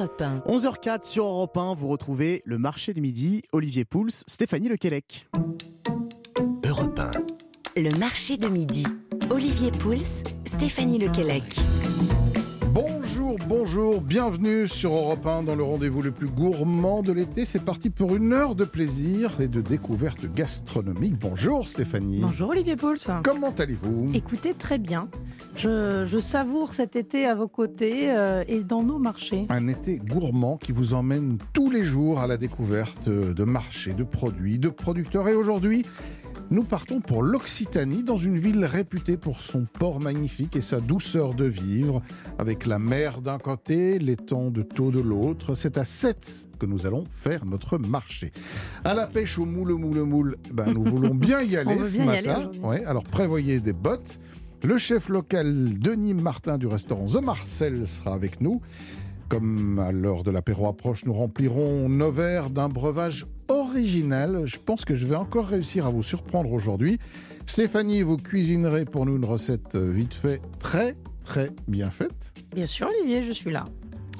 Europe 1. 11h04 sur Europe 1, vous retrouvez le marché du midi, Olivier Pouls, Stéphanie Lequelec. Europe 1. Le marché de midi. Olivier Pouls, Stéphanie Lequelec. Bonjour, bienvenue sur Europe 1 dans le rendez-vous le plus gourmand de l'été. C'est parti pour une heure de plaisir et de découverte gastronomique. Bonjour Stéphanie. Bonjour Olivier Pouls. Comment allez-vous? Écoutez très bien. Je, je, savoure cet été à vos côtés euh, et dans nos marchés. Un été gourmand qui vous emmène tous les jours à la découverte de marchés, de produits, de producteurs. Et aujourd'hui, nous partons pour l'Occitanie, dans une ville réputée pour son port magnifique et sa douceur de vivre, avec la mer d'un côté, l'étang de Thau de l'autre. C'est à 7 que nous allons faire notre marché. À la pêche au moule, moule, moule, ben, nous voulons bien y aller ce matin. ouais, alors prévoyez des bottes. Le chef local Denis Martin du restaurant The Marcel sera avec nous. Comme à l'heure de l'apéro approche, nous remplirons nos verres d'un breuvage original. Je pense que je vais encore réussir à vous surprendre aujourd'hui. Stéphanie, vous cuisinerez pour nous une recette vite fait très très bien faite. Bien sûr Olivier, je suis là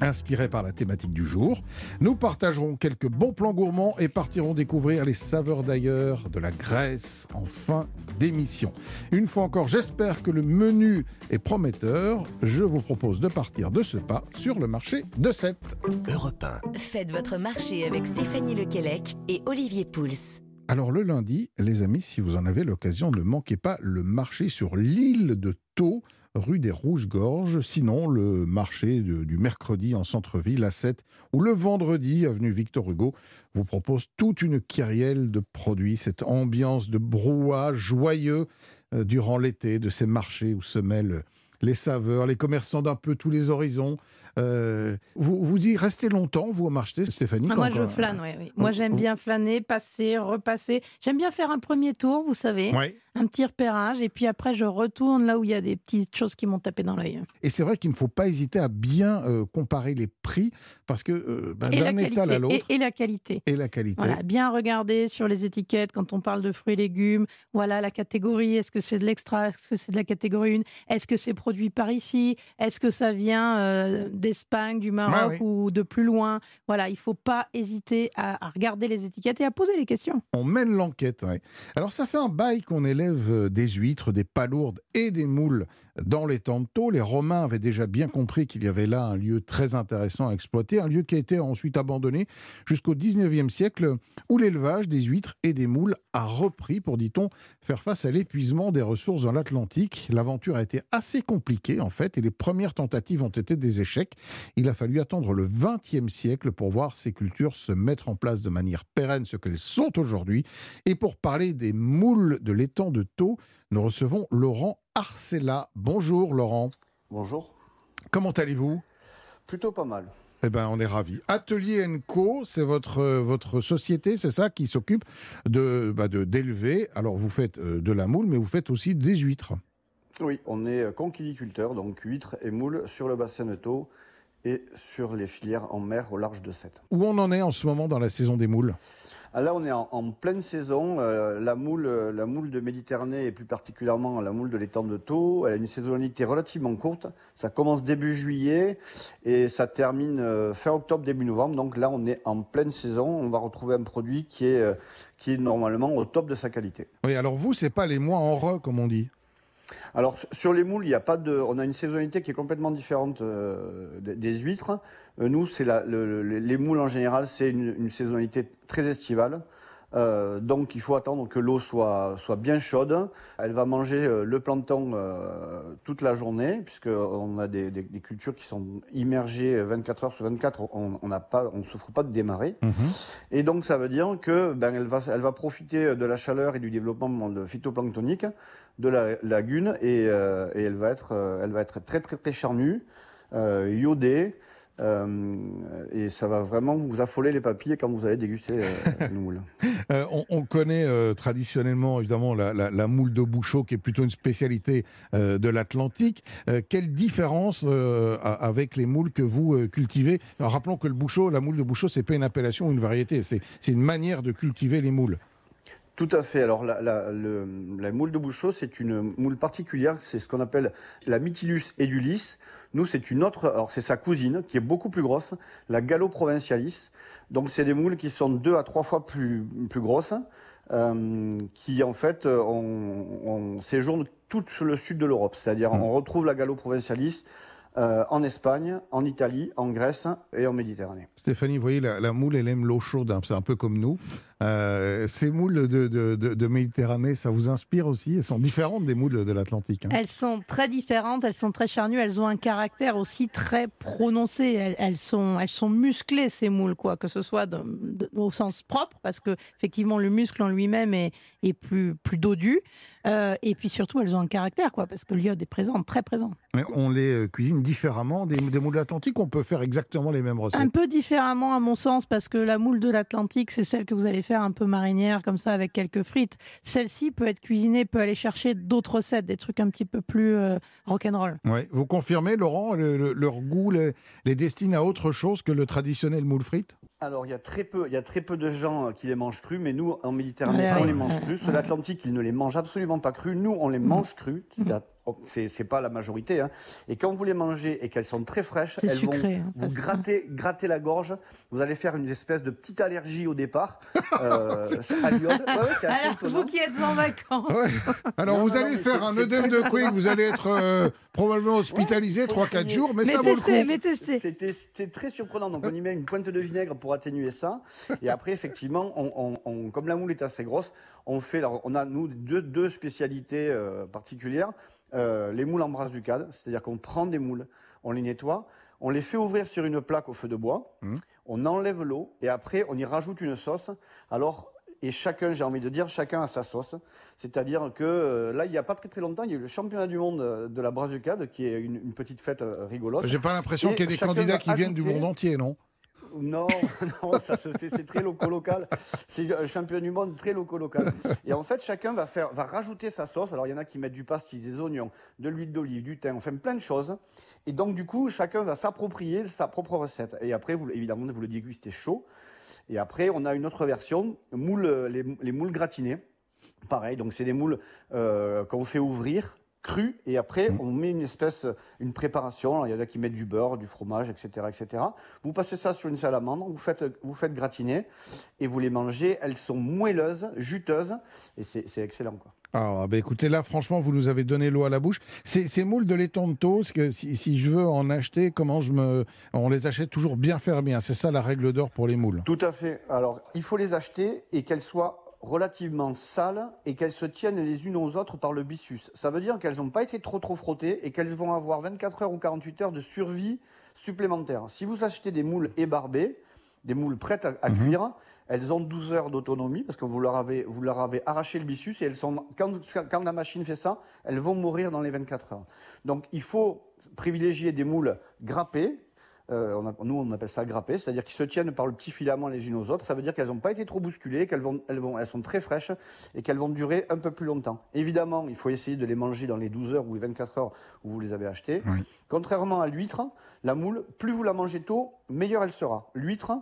inspiré par la thématique du jour. Nous partagerons quelques bons plans gourmands et partirons découvrir les saveurs d'ailleurs de la Grèce en fin d'émission. Une fois encore, j'espère que le menu est prometteur. Je vous propose de partir de ce pas sur le marché de 7. Europe 1. Faites votre marché avec Stéphanie Lequelec et Olivier Pouls. Alors le lundi, les amis, si vous en avez l'occasion, ne manquez pas le marché sur l'île de Thau rue des Rouges-Gorges, sinon le marché du mercredi en centre-ville à 7 ou le vendredi avenue Victor Hugo vous propose toute une kyrielle de produits, cette ambiance de brouhaha joyeux euh, durant l'été de ces marchés où se mêlent les saveurs, les commerçants d'un peu tous les horizons, euh, vous, vous y restez longtemps, vous, au marché, Stéphanie ah, Moi, je flâne, oui. oui. Moi, j'aime bien flâner, passer, repasser. J'aime bien faire un premier tour, vous savez. Un petit repérage, et puis après, je retourne là où il y a des petites choses qui m'ont tapé dans l'œil. Et c'est vrai qu'il ne faut pas hésiter à bien euh, comparer les prix, parce que euh, bah, d'un étal à l'autre. Et, la qualité. Et la qualité. Voilà, bien regarder sur les étiquettes quand on parle de fruits et légumes. Voilà la catégorie. Est-ce que c'est de l'extra Est-ce que c'est de la catégorie 1 Est-ce que c'est produit par ici? Est-ce que ça vient d'Espagne, du Maroc ou de plus loin? Voilà, il ne faut pas hésiter à, regarder les étiquettes et à poser les questions. On mène l'enquête, oui. Alors ça fait un bail qu'on euh, des huîtres, des palourdes et des moules dans les temps de. Les Romains avaient déjà bien compris qu'il y avait là un lieu très intéressant à exploiter, un lieu qui a été ensuite abandonné jusqu'au 19e siècle, où l'élevage des huîtres et des moules a repris pour, dit-on, faire face à l'épuisement des ressources dans l'Atlantique. L'aventure a été assez compliquée, en fait, et les premières tentatives ont été des échecs. Il a fallu attendre le 20e siècle pour voir ces cultures se mettre en place de manière pérenne, ce qu'elles sont aujourd'hui. Et pour parler des moules de l'étang de Taux, nous recevons Laurent Arcella. Bonjour Laurent. Bonjour. Comment allez-vous? Plutôt pas mal. Eh ben, on est ravis. Atelier Co, c'est votre, votre société, c'est ça, qui s'occupe de, bah, de d'élever. Alors, vous faites euh, de la moule, mais vous faites aussi des huîtres. Oui, on est euh, conquiliculteur, donc huîtres et moules sur le bassin de Taux et sur les filières en mer au large de Sète. Où on en est en ce moment dans la saison des moules? Là, on est en, pleine saison. Euh, la, moule, la moule de Méditerranée et plus particulièrement la moule de l'étang de Thau, elle a une saisonnalité relativement courte. Ça commence début juillet et ça termine euh, fin octobre, début novembre. Donc là, on est en pleine saison. On va retrouver un produit qui est, euh, qui est normalement au top de sa qualité. Oui, alors vous, c'est pas les mois en re, comme on dit alors sur les moules, il y a pas de, on a une saisonnalité qui est complètement différente des huîtres. Euh, nous, c'est les moules en général, c'est une, saisonnalité très estivale. Euh, donc il faut attendre que l'eau soit, soit bien chaude. Elle va manger euh, le plancton toute la journée, puisqu'on a des, cultures qui sont immergées 24 heures sur 24. On ne on souffre pas de démarrer. Mhm. Et donc ça veut dire que ben, elle, va, elle va profiter de la chaleur et du développement de phytoplanctonique de la lagune et, et elle, va être, elle va être très très très charnue, iodée. Euh, et ça va vraiment vous affoler les papilles quand vous allez déguster euh, une moule. Euh, on, connaît traditionnellement évidemment la, moule de Bouchot qui est plutôt une spécialité de l'Atlantique. quelle différence avec les moules que vous cultivez? Rappelons que le Bouchot, la moule de Bouchot, c'est pas une appellation ou une variété, c'est une manière de cultiver les moules. Tout à fait. Alors la, la moule de Bouchot, c'est une moule particulière, c'est ce qu'on appelle la Mytilus edulis. Nous, c'est une autre, alors c'est sa cousine qui est beaucoup plus grosse, la Gallo provincialis. Donc, c'est des moules qui sont deux à trois fois plus, plus grosses, euh, qui en fait on, on séjournent tout le sud de l'Europe. C'est-à-dire, mmh. on retrouve la Gallo provincialis euh, en Espagne, en Italie, en Grèce et en Méditerranée. Stéphanie, vous voyez, la, moule, elle aime l'eau chaude, hein, c'est un peu comme nous. Euh, ces moules de, Méditerranée, ça vous inspire aussi? Elles sont différentes des moules de l'Atlantique. Hein? Elles sont très différentes, elles sont très charnues, elles ont un caractère aussi très prononcé. Elles, sont, elles sont musclées, ces moules, quoi, que ce soit au sens propre, parce que effectivement le muscle en lui-même est, est plus, plus dodu. Euh, et puis surtout, elles ont un caractère, quoi, parce que l'iode est présent, très présent. on les euh, cuisine différemment des, moules de l'Atlantique. On peut faire exactement les mêmes recettes? Un peu différemment, à mon sens, parce que la moule de l'Atlantique, c'est celle que vous allez faire un peu marinière, comme ça, avec quelques frites. Celle-ci peut être cuisinée, peut aller chercher d'autres recettes, des trucs un petit peu plus euh, rock'n'roll. Ouais. Vous confirmez, Laurent, leur goût les, les destine à autre chose que le traditionnel moule frite? Alors, il y, a très peu, il y a très peu de gens euh, qui les mangent crus, mais nous, en Méditerranée, on les mange crus. Sur l'Atlantique, ils ne les mangent absolument pas crus. Nous, on les mm. mange crus. Oh, c'est pas la majorité. Hein. Et quand vous les mangez et qu'elles sont très fraîches, elles vont hein, vous gratter, gratter la gorge. Vous allez faire une espèce de petite allergie au départ euh, à l'iode. Alors, vous qui êtes en vacances. Alors, vous allez faire un œdème de quick, vous allez être euh, probablement hospitalisé 3-4 jours, mais, ça vaut le coup. C'était très surprenant. Donc, on y met une pointe de vinaigre pour atténuer ça. Et après, effectivement, on, comme la moule est assez grosse, on fait, on a nous deux, deux spécialités euh, particulières. Euh, les moules en brasse du cadre, c'est-à-dire qu'on prend des moules, on les nettoie, on les fait ouvrir sur une plaque au feu de bois, mmh. on enlève l'eau et après on y rajoute une sauce. Alors et chacun, j'ai envie de dire, chacun a sa sauce. C'est-à-dire que euh, là, il n'y a pas très très longtemps, il y a eu le championnat du monde de la brazucade, qui est une, petite fête rigolote. J'ai pas l'impression qu'il y ait des candidats qui viennent du monde entier, non? non, ça se fait, c'est très loco-local. C'est un champion du monde très loco-local. Et en fait, chacun va, faire, va rajouter sa sauce. Alors, il y en a qui mettent du pastis, des oignons, de l'huile d'olive, du thym, on fait plein de choses. Et donc, du coup, chacun va s'approprier sa propre recette. Et après, vous, évidemment, vous le dégustez chaud. Et après, on a une autre version, moule, les, moules gratinés. Pareil, donc c'est des moules euh, qu'on fait ouvrir cru et après mm. on met une espèce, une préparation. il y en a qui mettent du beurre, du fromage, etc., etc. Vous passez ça sur une salamandre, vous faites, vous faites gratiner et vous les mangez. Elles sont moelleuses, juteuses et c'est excellent quoi. Alors, bah écoutez, là, franchement, vous nous avez donné l'eau à la bouche. Ces, moules de laiton de taux, que si, si, je veux en acheter, comment je me. On les achète toujours bien fermés. C'est ça la règle d'or pour les moules. Tout à fait. Alors, il faut les acheter et qu'elles soient relativement sales et qu'elles se tiennent les unes aux autres par le byssus. Ça veut dire qu'elles n'ont pas été trop trop frottées et qu'elles vont avoir 24 heures ou 48 heures de survie supplémentaire. Si vous achetez des moules ébarbées, des moules prêtes à, mhm. cuire, elles ont 12 heures d'autonomie parce que vous leur, avez, vous leur avez arraché le byssus et elles sont, quand, quand la machine fait ça, elles vont mourir dans les 24 heures. Donc il faut privilégier des moules grappées, euh, nous, on appelle ça grapper, c'est-à-dire qu'ils se tiennent par le petit filament les unes aux autres. Ça veut dire qu'elles n'ont pas été trop bousculées, qu'elles vont, elles vont, elles sont très fraîches et qu'elles vont durer un peu plus longtemps. Évidemment, il faut essayer de les manger dans les 12 heures ou les 24 heures où vous les avez achetées. Contrairement à l'huître, la moule, plus vous la mangez tôt, meilleure elle sera. L'huître,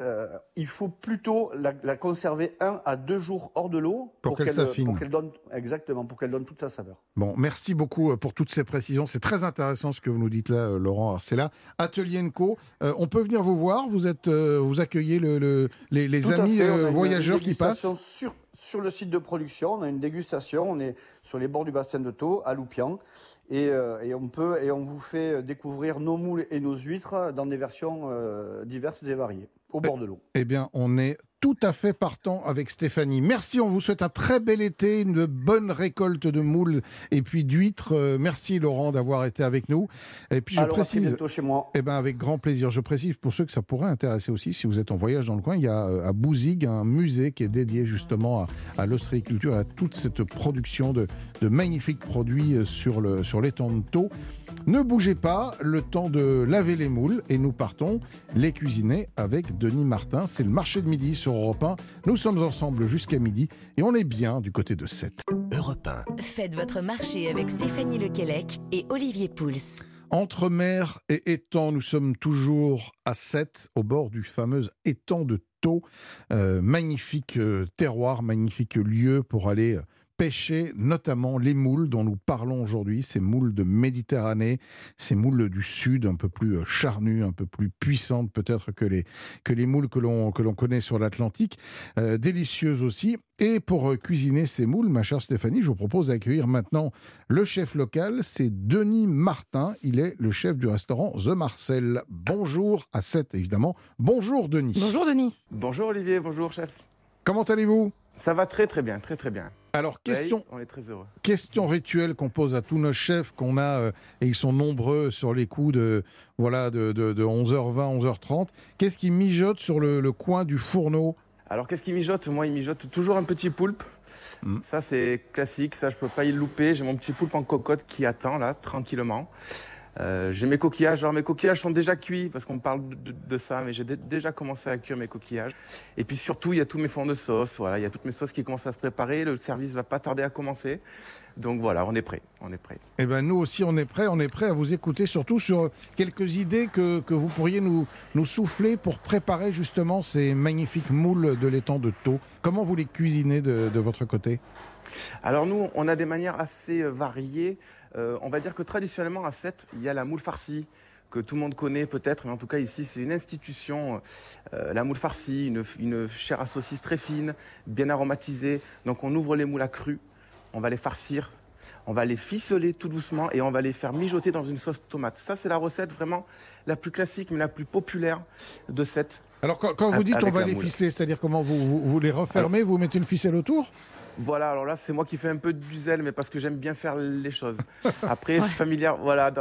euh, il faut plutôt la, conserver un à deux jours hors de l'eau pour, qu'elle s'affine. donne exactement pour qu'elle donne toute sa saveur. Bon, merci beaucoup euh, pour toutes ces précisions. C'est très intéressant ce que vous nous dites là, euh, Laurent Arcella. Atelier Co. on peut venir vous voir. Vous êtes, vous accueillez le, les, amis voyageurs qui passent. Sur, sur le site de production, on a une dégustation. On est sur les bords du bassin de Thau, à Loupian. Et, et, on peut et on vous fait découvrir nos moules et nos huîtres dans des versions diverses et variées au bord de l'eau. Eh bien, on est tout à fait partant avec Stéphanie. Merci, on vous souhaite un très bel été, une bonne récolte de moules et puis d'huîtres. Euh, merci Laurent d'avoir été avec nous. Et puis je précise, chez moi. Eh ben avec grand plaisir. Je précise pour ceux que ça pourrait intéresser aussi, si vous êtes en voyage dans le coin, il y a euh, à Bouzig un musée qui est dédié justement à, l'ostréiculture et à toute cette production de, magnifiques produits euh, sur le sur l'étang de Taux. Ne bougez pas, le temps de laver les moules et nous partons les cuisiner avec Denis Martin. C'est le marché de midi sur Europe 1. Nous sommes ensemble jusqu'à midi et on est bien du côté de 7. Europe 1. Faites votre marché avec Stéphanie Lequelec et Olivier Pouls. Entre mer et étang, nous sommes toujours à 7, au bord du fameux étang de Thau. Euh, magnifique euh, terroir, magnifique lieu pour aller pêcher notamment les moules dont nous parlons aujourd'hui, ces moules de Méditerranée, ces moules du sud un peu plus euh, charnues, un peu plus puissantes peut-être que les, que les moules que l'on, que l'on connaît sur l'Atlantique, euh, délicieuses aussi. Et pour euh, cuisiner ces moules, ma chère Stéphanie, je vous propose d'accueillir maintenant le chef local, c'est Denis Martin, il est le chef du restaurant The Marcel. Bonjour à 7 évidemment. Bonjour Denis. Bonjour Denis. Bonjour Olivier, bonjour chef. Comment allez-vous? Ça va très très bien, très très bien. Alors, question, on est très heureux. question rituelle qu'on pose à tous nos chefs qu'on a, euh, et ils sont nombreux sur les coups de, voilà, de, 11h20, 11h30. Qu'est-ce qui mijote sur le, coin du fourneau? Alors, qu'est-ce qui mijote? Moi, il mijote toujours un petit poulpe. Hmm. Ça, c'est classique, ça, je peux pas y louper. J'ai mon petit poulpe en cocotte qui attend, là, tranquillement. Euh, j'ai mes coquillages. Alors mes coquillages sont déjà cuits parce qu'on parle de, ça, mais j'ai déjà commencé à cuire mes coquillages. Et puis surtout, il y a tous mes fonds de sauce. Voilà, il y a toutes mes sauces qui commencent à se préparer. Le service va pas tarder à commencer. Donc voilà, on est prêt. On est prêt. Eh ben nous aussi, on est prêt. On est prêt à vous écouter, surtout sur quelques idées que, que vous pourriez nous, nous souffler pour préparer justement ces magnifiques moules de l'étang de Thau. Comment vous les cuisinez de, de votre côté? Alors nous, on a des manières assez euh, variées. Euh, on va dire que traditionnellement à Sète, il y a la moule farcie que tout le monde connaît peut-être, mais en tout cas ici c'est une institution, euh, la moule farcie, une, chair à saucisse très fine, bien aromatisée. Donc on ouvre les moules à cru, on va les farcir, on va les ficeler tout doucement et on va les faire mijoter dans une sauce tomate. Ça c'est la recette vraiment la plus classique mais la plus populaire de cette. Alors quand, vous dites on va les ficeler, c'est-à-dire comment vous, vous, les refermez, vous mettez une ficelle autour? Voilà, alors là, c'est moi qui fais un peu du zèle, mais parce que j'aime bien faire les choses. Après, familière, voilà,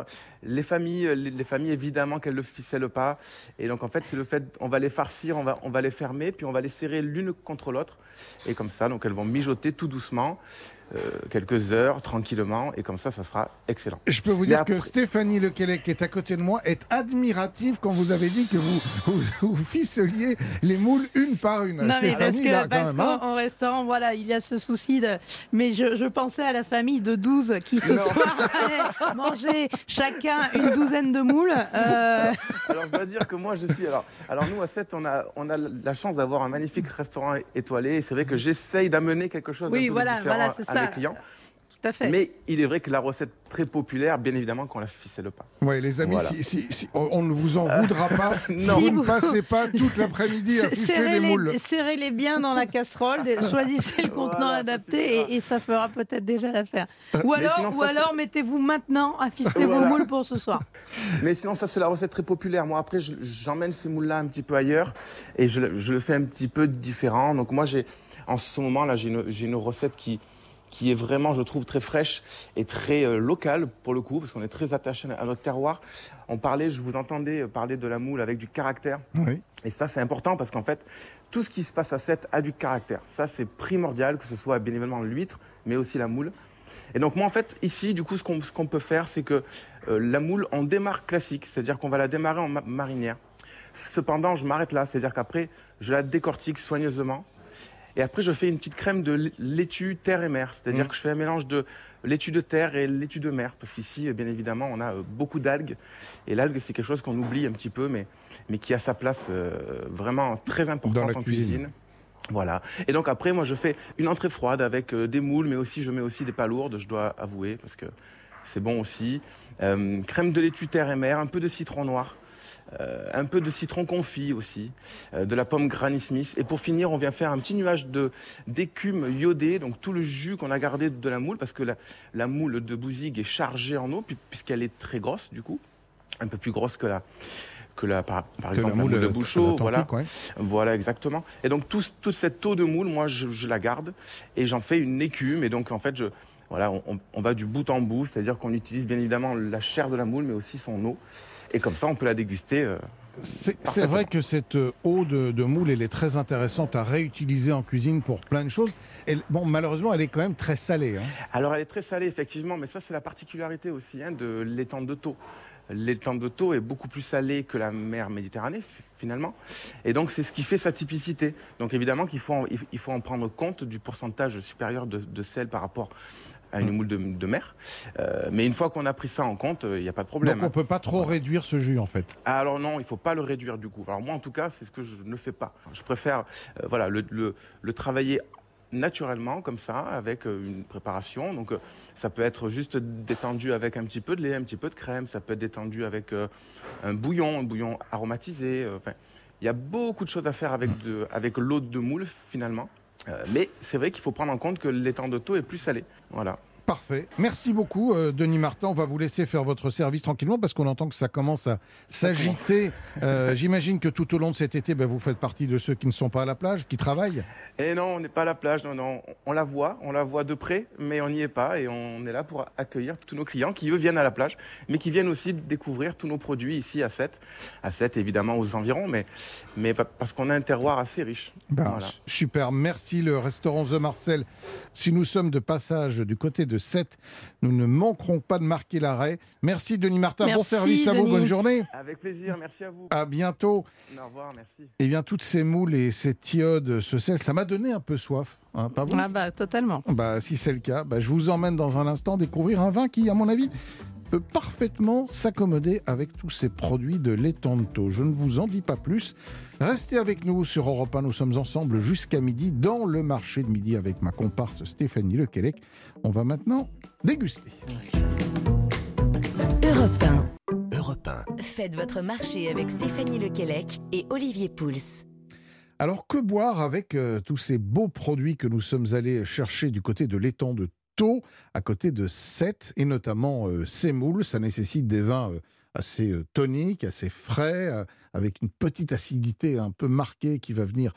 les familles, les, familles, évidemment qu'elles ne le ficellent pas. Et donc, en fait, c'est le fait, on va les farcir, on va, on va les fermer, puis on va les serrer l'une contre l'autre. Et comme ça, donc, elles vont mijoter tout doucement. Euh, quelques heures tranquillement et comme ça, ça sera excellent. Je peux vous dire que Stéphanie Lequelec, qui est à côté de moi, est admirative quand vous avez dit que vous, vous, ficeliez les moules une par une. Non, mais parce que, parce qu'en hein. restaurant, voilà, il y a ce souci de. Mais je, je pensais à la famille de 12 qui ce soir allait manger chacun une douzaine de moules. Euh. Alors, je dois dire que moi, je suis. Alors, alors nous, à 7, on a, on a la chance d'avoir un magnifique restaurant étoilé. Et c'est vrai que j'essaye d'amener quelque chose oui, de voilà, différent voilà, c'est ça clients. Mais il est vrai que la recette très populaire, bien évidemment, qu'on la ficelle pas. Oui, les amis, si, on, ne vous en voudra pas si vous ne passez pas toute l'après-midi à ficeler les moules. Serrez-les bien dans la casserole, choisissez le contenant adapté et, ça fera peut-être déjà l'affaire. Euh, ou alors, ou alors mettez-vous maintenant à ficeler vos moules pour ce soir. Mais sinon, ça c'est la recette très populaire. Moi, après, j'emmène ces moules-là un petit peu ailleurs et je, je, le fais un petit peu différent. Donc moi, j'ai en ce moment-là, j'ai une, une recette qui qui est vraiment, je trouve, très fraîche et très euh, locale pour le coup, parce qu'on est très attaché à notre terroir. On parlait, je vous entendais parler de la moule avec du caractère. Oui. Et ça, c'est important parce qu'en fait, tout ce qui se passe à 7 a du caractère. Ça, c'est primordial, que ce soit bien évidemment l'huître, mais aussi la moule. Et donc moi, en fait, ici, du coup, ce qu'on peut faire, c'est que euh, la moule, on démarre classique, c'est-à-dire qu'on va la démarrer en marinière. Cependant, je m'arrête là, c'est-à-dire qu'après, je la décortique soigneusement et après, je fais une petite crème de laitue terre et mer. C'est-à-dire mm. que je fais un mélange de laitue de terre et laitue de mer. Parce qu'ici, bien évidemment, on a euh, beaucoup d'algues. Et l'algue, c'est quelque chose qu'on oublie un petit peu, mais, mais qui a sa place euh, vraiment très importante en cuisine. Voilà. Et donc après, moi, je fais une entrée froide avec euh, des moules, mais aussi je mets aussi des palourdes, je dois avouer, parce que c'est bon aussi. crème de laitue terre et mer, un peu de citron noir. Euh, un peu de citron confit aussi, euh, de la pomme Granny Smith. Et pour finir, on vient faire un petit nuage de d'écume iodée, donc tout le jus qu'on a gardé de la moule, parce que la, moule de Bouzig est chargée en eau, puisqu'elle est très grosse du coup, un peu plus grosse que la que la, par, exemple la moule, de Bouchot, voilà, voilà exactement. Et donc toute cette eau de moule, moi je, la garde et j'en fais une écume. Et donc en fait, je, voilà, on, on va du bout en bout, c'est-à-dire qu'on utilise bien évidemment la chair de la moule, mais aussi son eau. Et comme ça, on peut la déguster. Euh, c'est vrai que cette euh, eau de, moule, elle est très intéressante à réutiliser en cuisine pour plein de choses. bon, malheureusement, elle est quand même très salée. Hein. Alors, elle est très salée, effectivement, mais ça, c'est la particularité aussi hein, de l'étang de Thau. L'étang de Thau est beaucoup plus salé que la mer Méditerranée, finalement. Et donc, c'est ce qui fait sa typicité. Donc, évidemment qu'il faut, il faut en prendre compte du pourcentage supérieur de, de sel par rapport à une moule de, mer. Euh, mais une fois qu'on a pris ça en compte, il n'y a pas de problème. Donc on ne peut pas trop réduire ce jus en fait Alors non, il ne faut pas le réduire du coup. Alors moi en tout cas, c'est ce que je ne fais pas. Je préfère euh, voilà, le, le, travailler naturellement comme ça, avec une préparation. Donc ça peut être juste détendu avec un petit peu de lait, un petit peu de crème, ça peut être détendu avec un bouillon, un bouillon aromatisé. Enfin, il y a beaucoup de choses à faire avec, de, avec l'eau de moule finalement. Mais c'est vrai qu'il faut prendre en compte que l'étang de taux est plus salé. Voilà. Parfait. Merci beaucoup, euh, Denis Martin. On va vous laisser faire votre service tranquillement parce qu'on entend que ça commence à s'agiter. Euh, j'imagine que tout au long de cet été, ben, vous faites partie de ceux qui ne sont pas à la plage, qui travaillent. Et eh non, on n'est pas à la plage. Non, non. On la voit, on la voit de près, mais on n'y est pas. Et on est là pour accueillir tous nos clients qui, eux, viennent à la plage, mais qui viennent aussi découvrir tous nos produits ici à 7. À 7, évidemment, aux environs, mais, mais parce qu'on a un terroir assez riche. Ben, super. Merci, le restaurant The Marcel. Si nous sommes de passage du côté de 7. Nous ne manquerons pas de marquer l'arrêt. Merci Denis Martin. bon service à vous. Bonne journée. Avec plaisir. Merci à vous. À bientôt. Au revoir. Merci. Eh bien, toutes ces moules et ces tiodes, ce sel, ça m'a donné un peu soif. Hein, pas vous Ah bah totalement. Bah si c'est le cas, bah, je vous emmène dans un instant découvrir un vin qui, à mon avis, peut parfaitement s'accommoder avec tous ces produits de l'étanto. Je ne vous en dis pas plus. Restez avec nous sur Europe 1. Nous sommes ensemble jusqu'à midi dans le marché de midi avec ma comparse Stéphanie Lequelec. On va maintenant déguster. Europe 1. Europe 1. Faites votre marché avec Stéphanie Lequelec et Olivier Pouls. Alors que boire avec euh, tous ces beaux produits que nous sommes allés chercher du côté de l'étang de à côté de 7, et notamment euh, Semoule. Ça nécessite des vins euh, assez euh, toniques, assez frais, avec une petite acidité un peu marquée qui va venir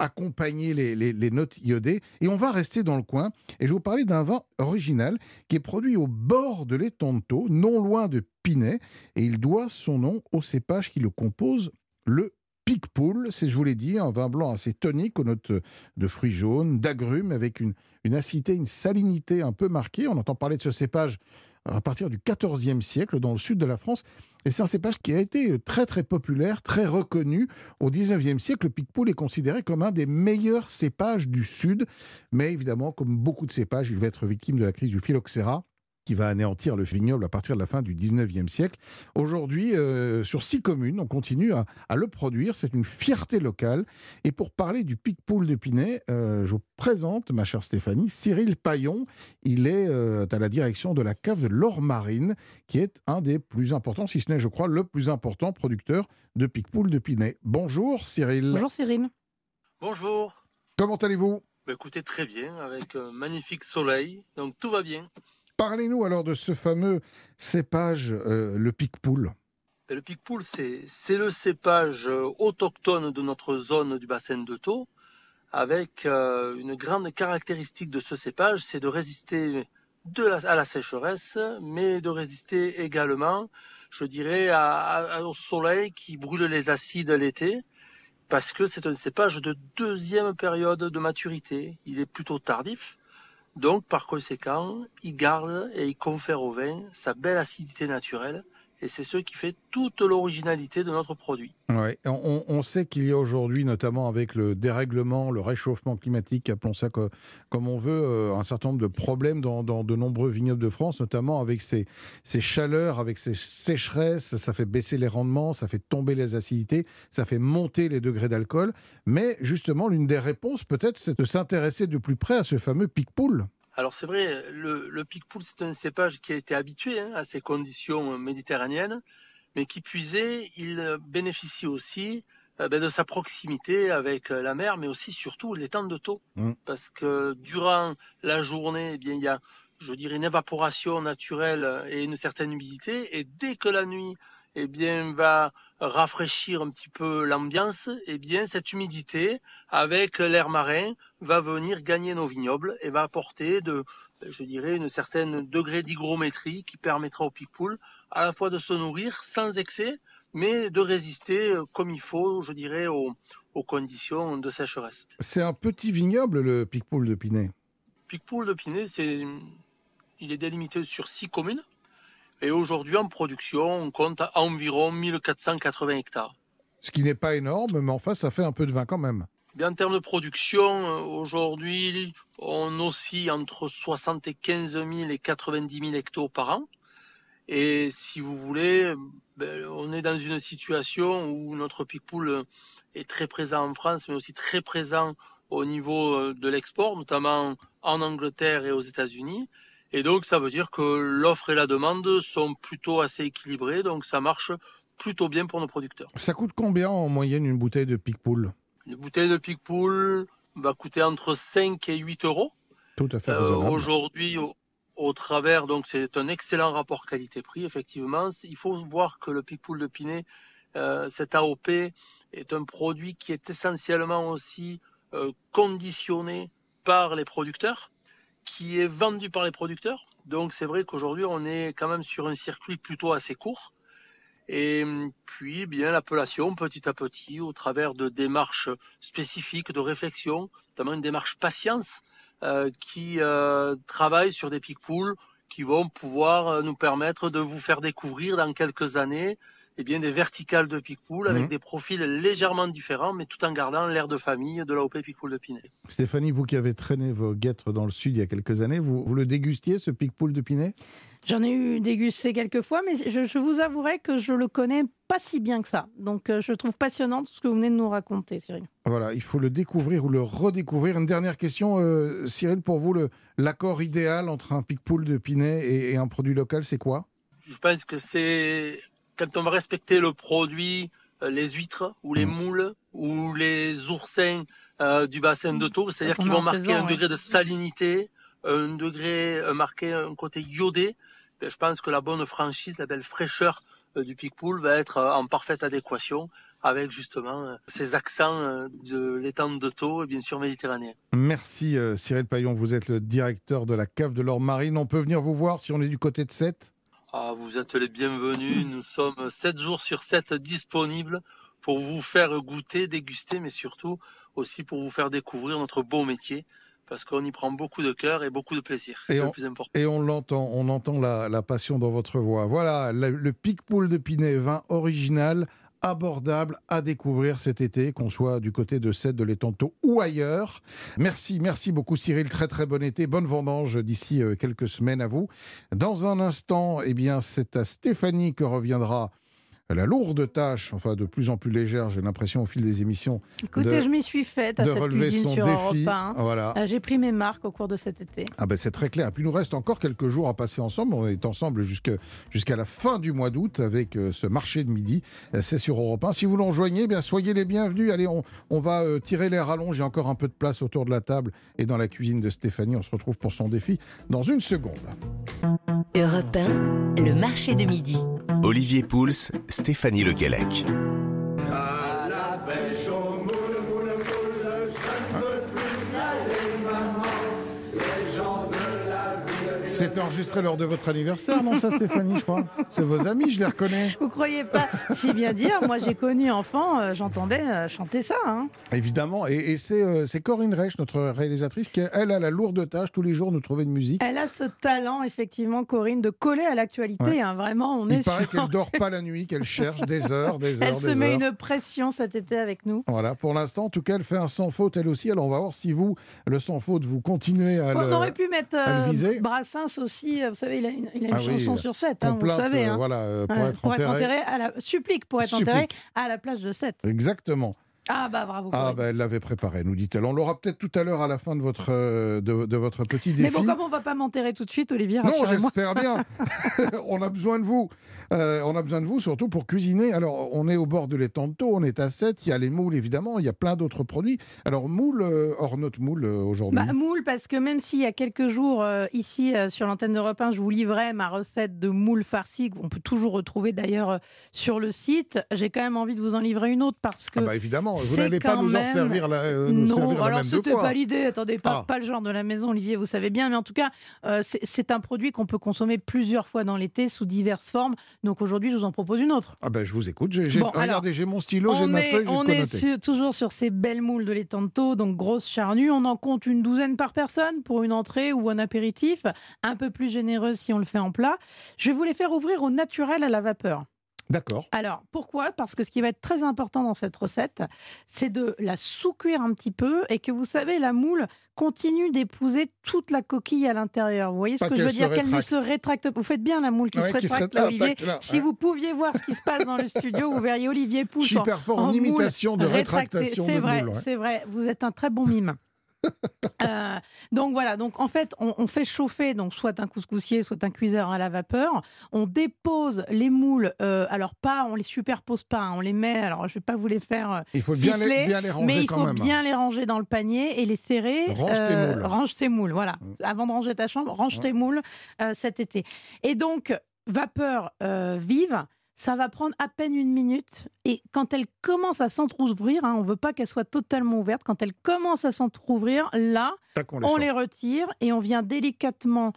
accompagner les, notes iodées. Et on va rester dans le coin. Et je vais vous parler d'un vin original qui est produit au bord de l'étang non loin de Pinet. Et il doit son nom au cépage qui le compose, le Picpoul, c'est, je vous l'ai dit, un vin blanc assez tonique aux notes de fruits jaunes, d'agrumes, avec une, acidité, une salinité un peu marquée. On entend parler de ce cépage à partir du XIVe siècle dans le sud de la France. Et c'est un cépage qui a été très très populaire, très reconnu. Au XIXe siècle, le Picpoul est considéré comme un des meilleurs cépages du sud. Mais évidemment, comme beaucoup de cépages, il va être victime de la crise du phylloxéra qui va anéantir le vignoble à partir de la fin du 19e siècle. Aujourd'hui, euh, sur six communes, on continue à, le produire. C'est une fierté locale. Et pour parler du Picpoul de Pinet, euh, je vous présente, ma chère Stéphanie, Cyril Paillon. Il est euh, à la direction de la cave de l'Or Marine, qui est un des plus importants, si ce n'est, je crois, le plus important producteur de Picpoul de Pinet. Bonjour Cyril. Bonjour Cyril. Bonjour. Comment allez-vous? Bah, Écoutez, très bien, avec un magnifique soleil, donc tout va bien. Parlez-nous alors de ce fameux cépage, euh, le Picpoul. Ben, le Picpoul, c'est le cépage euh, autochtone de notre zone du bassin de Thau, avec euh, une grande caractéristique de ce cépage, c'est de résister à la sécheresse, mais de résister également, je dirais, au soleil qui brûle les acides l'été, parce que c'est un cépage de deuxième période de maturité. Il est plutôt tardif, donc, par conséquent, il garde et il confère au vin sa belle acidité naturelle et c'est ce qui fait toute l'originalité de notre produit. Ouais. On, sait qu'il y a aujourd'hui, notamment avec le dérèglement, le réchauffement climatique, appelons ça comme on veut, euh, un certain nombre de problèmes dans, de nombreux vignobles de France, notamment avec ces, chaleurs, avec ces sécheresses, ça fait baisser les rendements, ça fait tomber les acidités, ça fait monter les degrés d'alcool. Mais justement, l'une des réponses peut-être, c'est de s'intéresser de plus près à ce fameux pic-poule. Alors c'est vrai, le, le Picpoul, c'est un cépage qui a été habitué hein, à ces conditions méditerranéennes, mais qui puisait, il bénéficie aussi euh, ben, de sa proximité avec euh, la mer, mais aussi surtout l'étang de taux. Mmh. Parce que durant la journée, eh bien, il y a, je dirais, une évaporation naturelle et une certaine humidité, et dès que la nuit eh bien, va rafraîchir un petit peu l'ambiance, eh bien, cette humidité, avec l'air marin, va venir gagner nos vignobles et va apporter de, je dirais, une certaine degré d'hygrométrie qui permettra au picpoul à la fois de se nourrir sans excès, mais de résister euh, comme il faut, je dirais, aux, conditions de sécheresse. C'est un petit vignoble, le Picpoul de Pinet? Picpoul de Pinet, c'est, il est délimité sur six communes. Et aujourd'hui, en production, on compte environ 1480 hectares. Ce qui n'est pas énorme, mais enfin, ça fait un peu de vin quand même. Bien, en termes de production, euh, aujourd'hui, on oscille entre 75 000 et 90 000 hectares par an. Et si vous voulez, ben, on est dans une situation où notre pic est très présent en France, mais aussi très présent au niveau de l'export, notamment en Angleterre et aux États-Unis. Et donc, ça veut dire que l'offre et la demande sont plutôt assez équilibrées, donc ça marche plutôt bien pour nos producteurs. Ça coûte combien en moyenne une bouteille de Picpoul? Une bouteille de Picpoul va coûter entre 5 et 8 euros. Tout à fait euh, Aujourd'hui, au, travers, donc c'est un excellent rapport qualité-prix, effectivement. Il faut voir que le Picpoul de Pinet, euh, cet AOP, est un produit qui est essentiellement aussi euh, conditionné par les producteurs qui est vendu par les producteurs. Donc c'est vrai qu'aujourd'hui on est quand même sur un circuit plutôt assez court. Et puis bien l'appellation petit à petit au travers de démarches spécifiques de réflexion, notamment une démarche patience euh, qui euh, travaille sur des pic pools qui vont pouvoir euh, nous permettre de vous faire découvrir dans quelques années eh bien, des verticales de Picpoul avec mhm. des profils légèrement différents, mais tout en gardant l'air de famille de l'AOP Picpoul de Pinet. Stéphanie, vous qui avez traîné vos guêtres dans le sud il y a quelques années, vous, vous le dégustiez, ce Picpoul de Pinet? J'en ai eu dégusté quelques fois, mais je, vous avouerai que je le connais pas si bien que ça. Donc euh, je trouve passionnant tout ce que vous venez de nous raconter, Cyril. Voilà, il faut le découvrir ou le redécouvrir. Une dernière question, euh, Cyril, pour vous, l'accord idéal entre un Picpoul de Pinet et un produit local, c'est quoi? Je pense que c'est quand on va respecter le produit, euh, les huîtres ou les mm. moules ou les oursins euh, du bassin de Tours, c'est-à-dire qu'ils vont marquer un degré de salinité, un degré euh, marqué un côté iodé. Ben, je pense que la bonne franchise, la belle fraîcheur du Picpoul va être en parfaite adéquation avec justement ces accents de l'étang de Taux et bien sûr méditerranéen. Merci Cyril Paillon, vous êtes le directeur de la cave de l'Or Marine. On peut venir vous voir si on est du côté de Sète? Ah, vous êtes les bienvenus. Nous sommes 7 jours sur 7 disponibles pour vous faire goûter, déguster, mais surtout aussi pour vous faire découvrir notre beau métier. Parce qu'on y prend beaucoup de cœur et beaucoup de plaisir. C'est le plus important. Et on l'entend, on entend la, passion dans votre voix. Voilà, le, le Pic-Poule de Pinet, vin original, abordable à découvrir cet été, qu'on soit du côté de Sète, de l'Étanto ou ailleurs. Merci, merci beaucoup Cyril, très très bon été, bonne vendange d'ici euh, quelques semaines à vous. Dans un instant, eh bien, c'est à Stéphanie que reviendra la lourde tâche, enfin de plus en plus légère, j'ai l'impression au fil des émissions. Écoutez, je m'y suis faite à cette cuisine sur défi. Europe Voilà. Euh, j'ai pris mes marques au cours de cet été. Ah ben c'est très clair. Et puis il nous reste encore quelques jours à passer ensemble. On est ensemble jusqu'à la fin du mois d'août avec euh, ce marché de midi. Euh, c'est sur Europe 1. Si vous l'en eh bien soyez les bienvenus. Allez, on, on va tirer les rallonges. J'ai encore un peu de place autour de la table et dans la cuisine de Stéphanie. On se retrouve pour son défi dans une seconde. Europe 1, le marché de midi. Olivier Pouls, Stéphanie Lequelec. C'était enregistré lors de votre anniversaire, non, ça, Stéphanie, je crois? C'est vos amis, je les reconnais. Vous croyez pas si bien dire Moi, j'ai connu enfant, euh, j'entendais euh, chanter ça. Hein. Évidemment, et, euh, c'est Corinne Reich, notre réalisatrice, qui, elle, a la lourde tâche tous les jours de trouver une musique. Elle a ce talent, effectivement, Corinne, de coller à l'actualité. Hein, vraiment, on Il est paraît qu'elle dort pas la nuit, qu'elle cherche des heures, des heures, Elle se met une pression cet été avec nous. Voilà, pour l'instant, en tout cas, elle fait un sans faute, elle aussi. Alors, on va voir si vous, le sans faute, vous continuez à on le On aurait pu mettre Brassin aussi, euh, vous savez, il a une, ah chanson sur 7, hein, vous savez. Hein. Voilà, euh, pour, être, enterré. à la, supplique pour être enterré à la plage de 7. Exactement. Ah bah bravo. Ah bah elle l'avait préparé, nous dit-elle. On l'aura peut-être tout à l'heure à la fin de votre euh, de, votre petit défi. Mais bon, comme on va pas m'enterrer tout de suite, Olivier. Non, j'espère bien. on a besoin de vous. Euh, on a besoin de vous surtout pour cuisiner. Alors on est au bord de l'étang on est à 7, Il y a les moules évidemment. Il y a plein d'autres produits. Alors moule euh, hors notre moule aujourd'hui. Bah, moule parce que même s'il y a quelques jours ici sur l'antenne d'Europe 1, je vous livrais ma recette de moule farci qu'on peut toujours retrouver d'ailleurs sur le site. J'ai quand même envie de vous en livrer une autre parce que. Ah bah évidemment vous n'allez pas nous en servir la, euh, non, servir alors c'était pas l'idée. Attendez, pas, ah. pas, le genre de la maison, Olivier, vous savez bien. Mais en tout cas, euh, c'est un produit qu'on peut consommer plusieurs fois dans l'été sous diverses formes. Donc aujourd'hui, je vous en propose une autre. Ah ben, je vous écoute. regardez, j'ai mon stylo, j'ai ma feuille, On est toujours sur ces belles moules de l'étanto, donc grosse charnue. On en compte une douzaine par personne pour une entrée ou un apéritif. Un peu plus généreuse si on le fait en plat. Je vais vous les faire ouvrir au naturel à la vapeur. D'accord. Alors, pourquoi? Parce que ce qui va être très important dans cette recette, c'est de la sous-cuire un petit peu et que vous savez, la moule continue d'épouser toute la coquille à l'intérieur. Vous voyez ce Pas que je veux dire Qu'elle ne se rétracte. pas. Vous faites bien la moule qui Ouais, se qui rétracte, là, Olivier. là, Si ouais. vous pouviez voir ce qui se passe dans le studio, vous verriez Olivier Je suis en- fort en, moule imitation de rétracté. rétractation C'est de vrai, moule, ouais. c'est vrai. Vous êtes un très bon mime. Euh, donc voilà, donc en fait, on, on fait chauffer donc soit un couscoussier, soit un cuiseur à la vapeur. On dépose les moules, euh, alors pas, on les superpose pas, hein, on les met. Alors je vais pas vous les faire, euh, Il faut bien ficeler, les, bien les ranger mais il quand faut même. bien les ranger dans le panier et les serrer. euh, Range tes moules. Range tes moules, voilà. Avant de ranger ta chambre, range tes moules cet été. Et donc vapeur vive. Ça va prendre à peine une minute et quand elle commence à s'entrouvrir, hein, on veut pas qu'elle soit totalement ouverte, quand elle commence à s'entrouvrir, là, on les on sort. les retire et on vient délicatement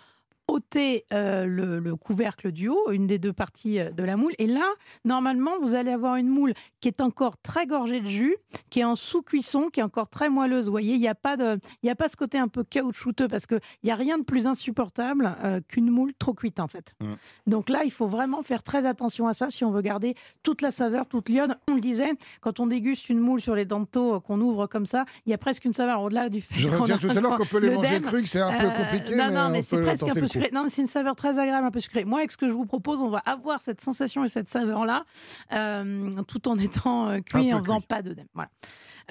ôter euh, le, le couvercle du haut, une des deux parties euh, de la moule. Et là, normalement, vous allez avoir une moule qui est encore très gorgée de jus, qui est en sous-cuisson, qui est encore très moelleuse. Vous voyez, il n'y a, pas de- y a pas ce côté un peu caoutchouteux parce qu'il n'y a rien de plus insupportable euh, qu'une moule trop cuite, en fait. Mm. Donc là, il faut vraiment faire très attention à ça si on veut garder toute la saveur, toute l'iode. On le disait, quand on déguste une moule sur les dentos qu'on ouvre comme ça, il y a presque une saveur au-delà du fait Je a tout à l'heure qu'on peut les manger crus, c'est un peu Euh, compliqué, non, mais non, on mais c'est presque un peu le coup. sucré. Non, mais c'est une saveur très agréable, un peu sucrée. Moi, avec ce que je vous propose, on va avoir cette sensation et cette saveur-là, euh, tout en étant euh, cuit et en faisant cuit. pas d'œdème. Voilà.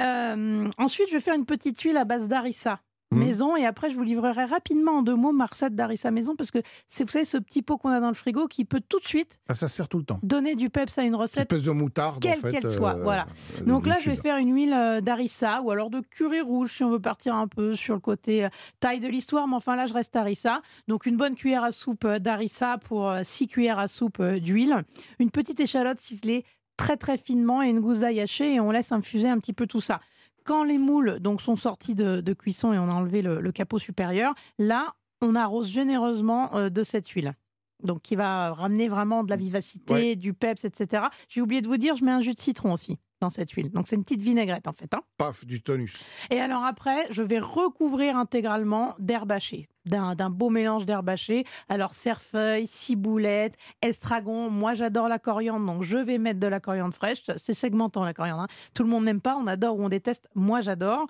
Euh, ensuite, je vais faire une petite huile à base d'harissa. Mhm. Maison et après je vous livrerai rapidement en deux mots ma recette d'harissa maison parce que c'est vous savez ce petit pot qu'on a dans le frigo qui peut tout de suite Ah, ça sert tout le temps. donner du peps à une Une recette espèce de moutarde, quelle en fait. qu'elle soit, euh, voilà. euh, donc là, je vais faire une huile euh, d'harissa ou alors de curry rouge si on veut partir un peu sur le côté taille de l'histoire. Mais enfin là, je reste harissa. Donc une bonne cuillère à soupe d'harissa pour 6 cuillères à soupe d'huile. Une petite échalote ciselée très très finement et une gousse d'ail hachée et on laisse infuser un petit peu tout ça. Quand les moules donc sont sortis de, de cuisson et on a enlevé le, le capot supérieur, là, on arrose généreusement euh, de cette huile. Donc, qui va ramener vraiment de la vivacité, Ouais. du peps, etc. J'ai oublié de vous dire, je mets un jus de citron aussi dans cette huile. Donc, c'est une petite vinaigrette, en fait. hein. Paf, du tonus. Et alors après, je vais recouvrir intégralement d'herbes hachées, d'un beau mélange d'herbes hachées. Alors cerfeuil, ciboulette, estragon. Moi, j'adore la coriandre, donc je vais mettre de la coriandre fraîche. C'est segmentant la coriandre. hein. Tout le monde n'aime pas, on adore ou on déteste. Moi, j'adore.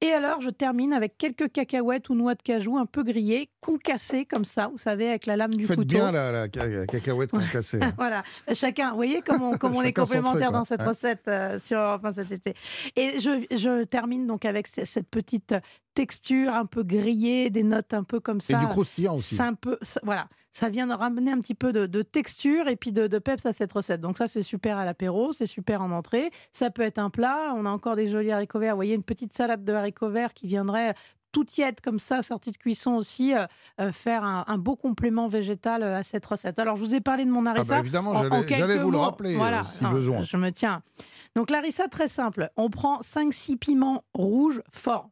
Et alors, je termine avec quelques cacahuètes ou noix de cajou un peu grillées, concassées comme ça, vous savez, avec la lame du Faites couteau. bien la, la la cacahuète concassée. hein. Voilà, chacun, vous voyez comme on, comme on est truc, dans cette Ouais. recette euh, sur enfin, cet été. Et je, je termine donc avec ce- cette petite texture un peu grillée, des notes un peu comme Et ça. du croustillant aussi. Un peu, ça- voilà, ça vient de ramener un petit peu de, de texture et puis de, de peps à cette recette. Donc ça, c'est super à l'apéro, c'est super en entrée. Ça peut être un plat. On a encore des jolis haricots verts. Vous voyez, une petite salade de haricots verts qui viendrait tout tiède comme ça, sortie de cuisson aussi, euh, euh, faire un, un beau complément végétal euh, à cette recette. Alors, je vous ai parlé de mon Ah harissa. bah évidemment, En- en j'allais vous le rappeler euh, voilà. si Non, besoin. Je me tiens. Donc l'arissa, très simple. On prend 5-6 piments rouges forts.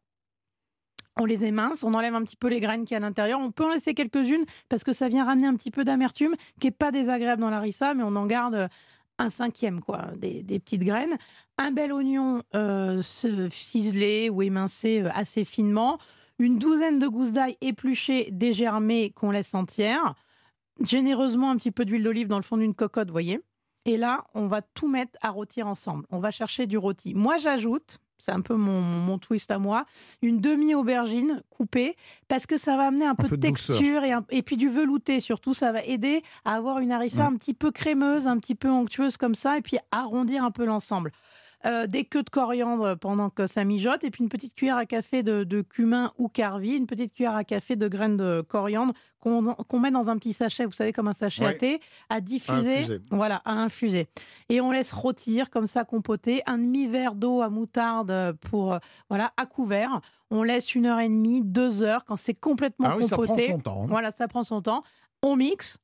On les émince, on enlève un petit peu les graines qu'il y a à l'intérieur. On peut en laisser quelques-unes parce que ça vient ramener un petit peu d'amertume qui est pas désagréable dans l'arissa, mais on en garde un cinquième, quoi, des, petites graines. Un bel oignon euh, ciselé ou émincé euh, assez finement. Une douzaine de gousses d'ail épluchées, dégermées, qu'on laisse entières. Généreusement, un petit peu d'huile d'olive dans le fond d'une cocotte, voyez. Et là, on va tout mettre à rôtir ensemble. On va chercher du rôti. Moi, j'ajoute, c'est un peu mon, mon twist à moi, une demi-aubergine coupée parce que ça va amener un, peu, peu de texture et, un- et puis du velouté surtout. Ça va aider à avoir une harissa Mm. un petit peu crémeuse, un petit peu onctueuse comme ça et puis arrondir un peu l'ensemble. Euh, des queues de coriandre pendant que ça mijote, et puis une petite cuillère à café de, de cumin ou carvi, une petite cuillère à café de graines de coriandre qu'on qu'on met dans un petit sachet, vous savez, comme un sachet à thé, à diffuser, infuser. voilà, à infuser. Et on laisse rôtir comme ça, compoter, un demi-verre d'eau à moutarde pour, euh, voilà, à couvert. On laisse une heure et demie, deux heures, quand c'est complètement Ah oui, ça prend compoté. son temps. hein. Voilà, ça prend son temps. On mixe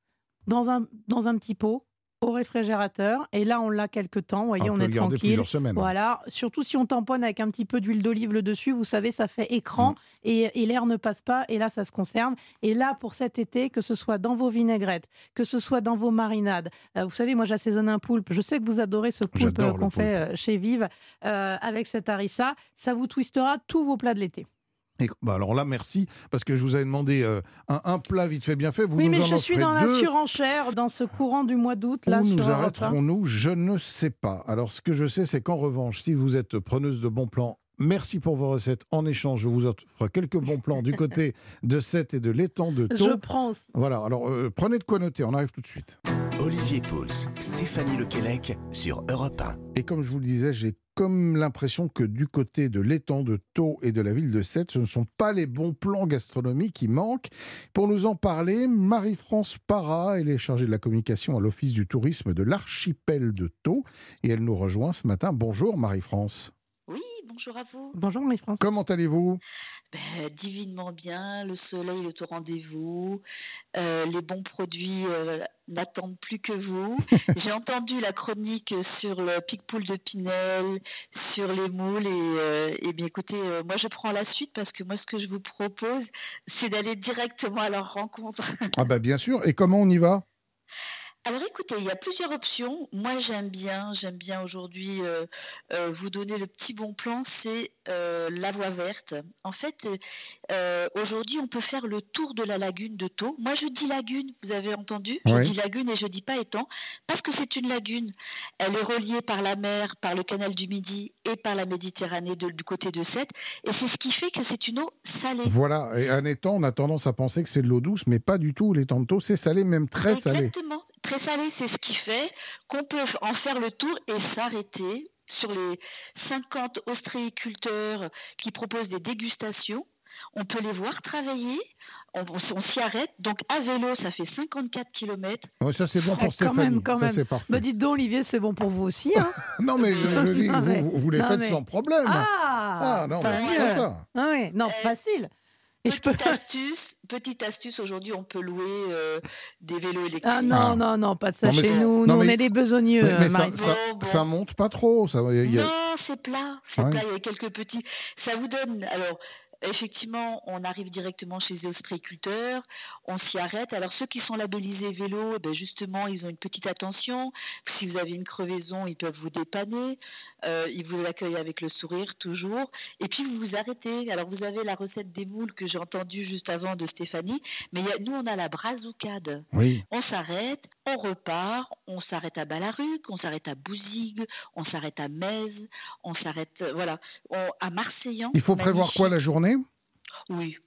dans un, dans un petit pot au réfrigérateur. Et là, on l'a quelques temps. Vous voyez, on, est tranquille. plusieurs semaines. Voilà, surtout si on tamponne avec un petit peu d'huile d'olive le dessus, vous savez, ça fait écran Mm. et, et l'air ne passe pas et là, ça se conserve. Et là, pour cet été, que ce soit dans vos vinaigrettes, que ce soit dans vos marinades, euh, vous savez, moi j'assaisonne un poulpe, je sais que vous adorez ce poulpe qu'on fait euh, chez Vive euh, avec cette harissa, ça vous twistera tous vos plats de l'été. Et, bah alors là, merci, parce que je vous avais demandé euh, un, un, plat vite fait, bien fait. Vous oui, nous mais en je suis dans la surenchère dans ce courant du mois d'août. Où là, nous arrêterons-nous? Je ne sais pas. Alors, ce que je sais, c'est qu'en revanche, si vous êtes preneuse de bons plans, merci pour vos recettes. En échange, je vous offre quelques bons plans du côté de Sète et de l'étang de Thau. Je prends. Voilà, alors euh, prenez de quoi noter, on arrive tout de suite. Olivier Pouls, Stéphanie Lequelec sur Europe 1. Et comme je vous le disais, j'ai comme l'impression que du côté de l'étang de Thau et de la ville de Sète, ce ne sont pas les bons plans gastronomiques qui manquent. Pour nous en parler, Marie-France Parra, elle est chargée de la communication à l'Office du tourisme de l'archipel de Thau et elle nous rejoint ce matin. Bonjour Marie-France. Oui, bonjour à vous. Bonjour Marie-France. Comment allez-vous? Ben, divinement bien, le soleil est au rendez-vous, euh, les bons produits euh, n'attendent plus que vous. J'ai entendu la chronique sur le pic-poule de Pinel, sur les moules, et, euh, et bien écoutez, moi je prends la suite parce que moi ce que je vous propose, c'est d'aller directement à leur rencontre. ah bah bien sûr, et comment on y va? Alors écoutez, il y a plusieurs options. Moi j'aime bien, j'aime bien aujourd'hui euh, euh, vous donner le petit bon plan, c'est euh, la voie verte. En fait, aujourd'hui on peut faire le tour de la lagune de Thau. Moi je dis lagune, vous avez entendu? Je Oui. dis lagune et je dis pas étang parce que c'est une lagune. Elle est reliée par la mer, par le canal du Midi et par la Méditerranée de- du côté de Sète. Et c'est ce qui fait que c'est une eau salée. Voilà, et un étang, on a tendance à penser que c'est de l'eau douce, mais pas du tout. L'étang de Thau, c'est salé, même très salé. Exactement. C'est ce qui fait qu'on peut en faire le tour et s'arrêter sur les 50 ostréiculteurs qui proposent des dégustations. On peut les voir travailler, on, on s'y arrête. Donc à vélo, ça fait 54 km. Ouais, ça c'est bon Eh, pour quand Stéphanie. même, quand ça même. c'est parfait. Bah dites donc Olivier, c'est bon pour vous aussi. Hein Non mais je, je dis, Non, mais- vous, vous les non, faites mais- sans problème. ah, Ah, non, mais c'est ça. Ah oui, non, Euh, facile. Et je peux. Astuce, petite astuce, aujourd'hui on peut louer euh, des vélos électriques. Ah non, Ah. non, non, pas de ça Non, chez nous. non, Nous, on est des besogneux, Mais, mais ça, Bon, bon. ça monte pas trop. Ça, il y a- Non, c'est plat, c'est Ouais. plat, il y a quelques petits. Ça vous donne, alors, effectivement, on arrive directement chez les ostréiculteurs, on s'y arrête. Alors, ceux qui sont labellisés vélo, eh ben, justement, ils ont une petite attention. Si vous avez une crevaison, ils peuvent vous dépanner. Euh, ils vous accueillent avec le sourire, toujours. Et puis, vous vous arrêtez. Alors, vous avez la recette des moules que j'ai entendue juste avant de Stéphanie, mais il y a- nous, on a la brazoukade. Oui. On s'arrête, on repart, on s'arrête à Balaruc, on s'arrête à Bouzigues, on s'arrête à Metz, on s'arrête, euh, voilà, on- à Marseillan. Il faut prévoir quoi la journée? Oui.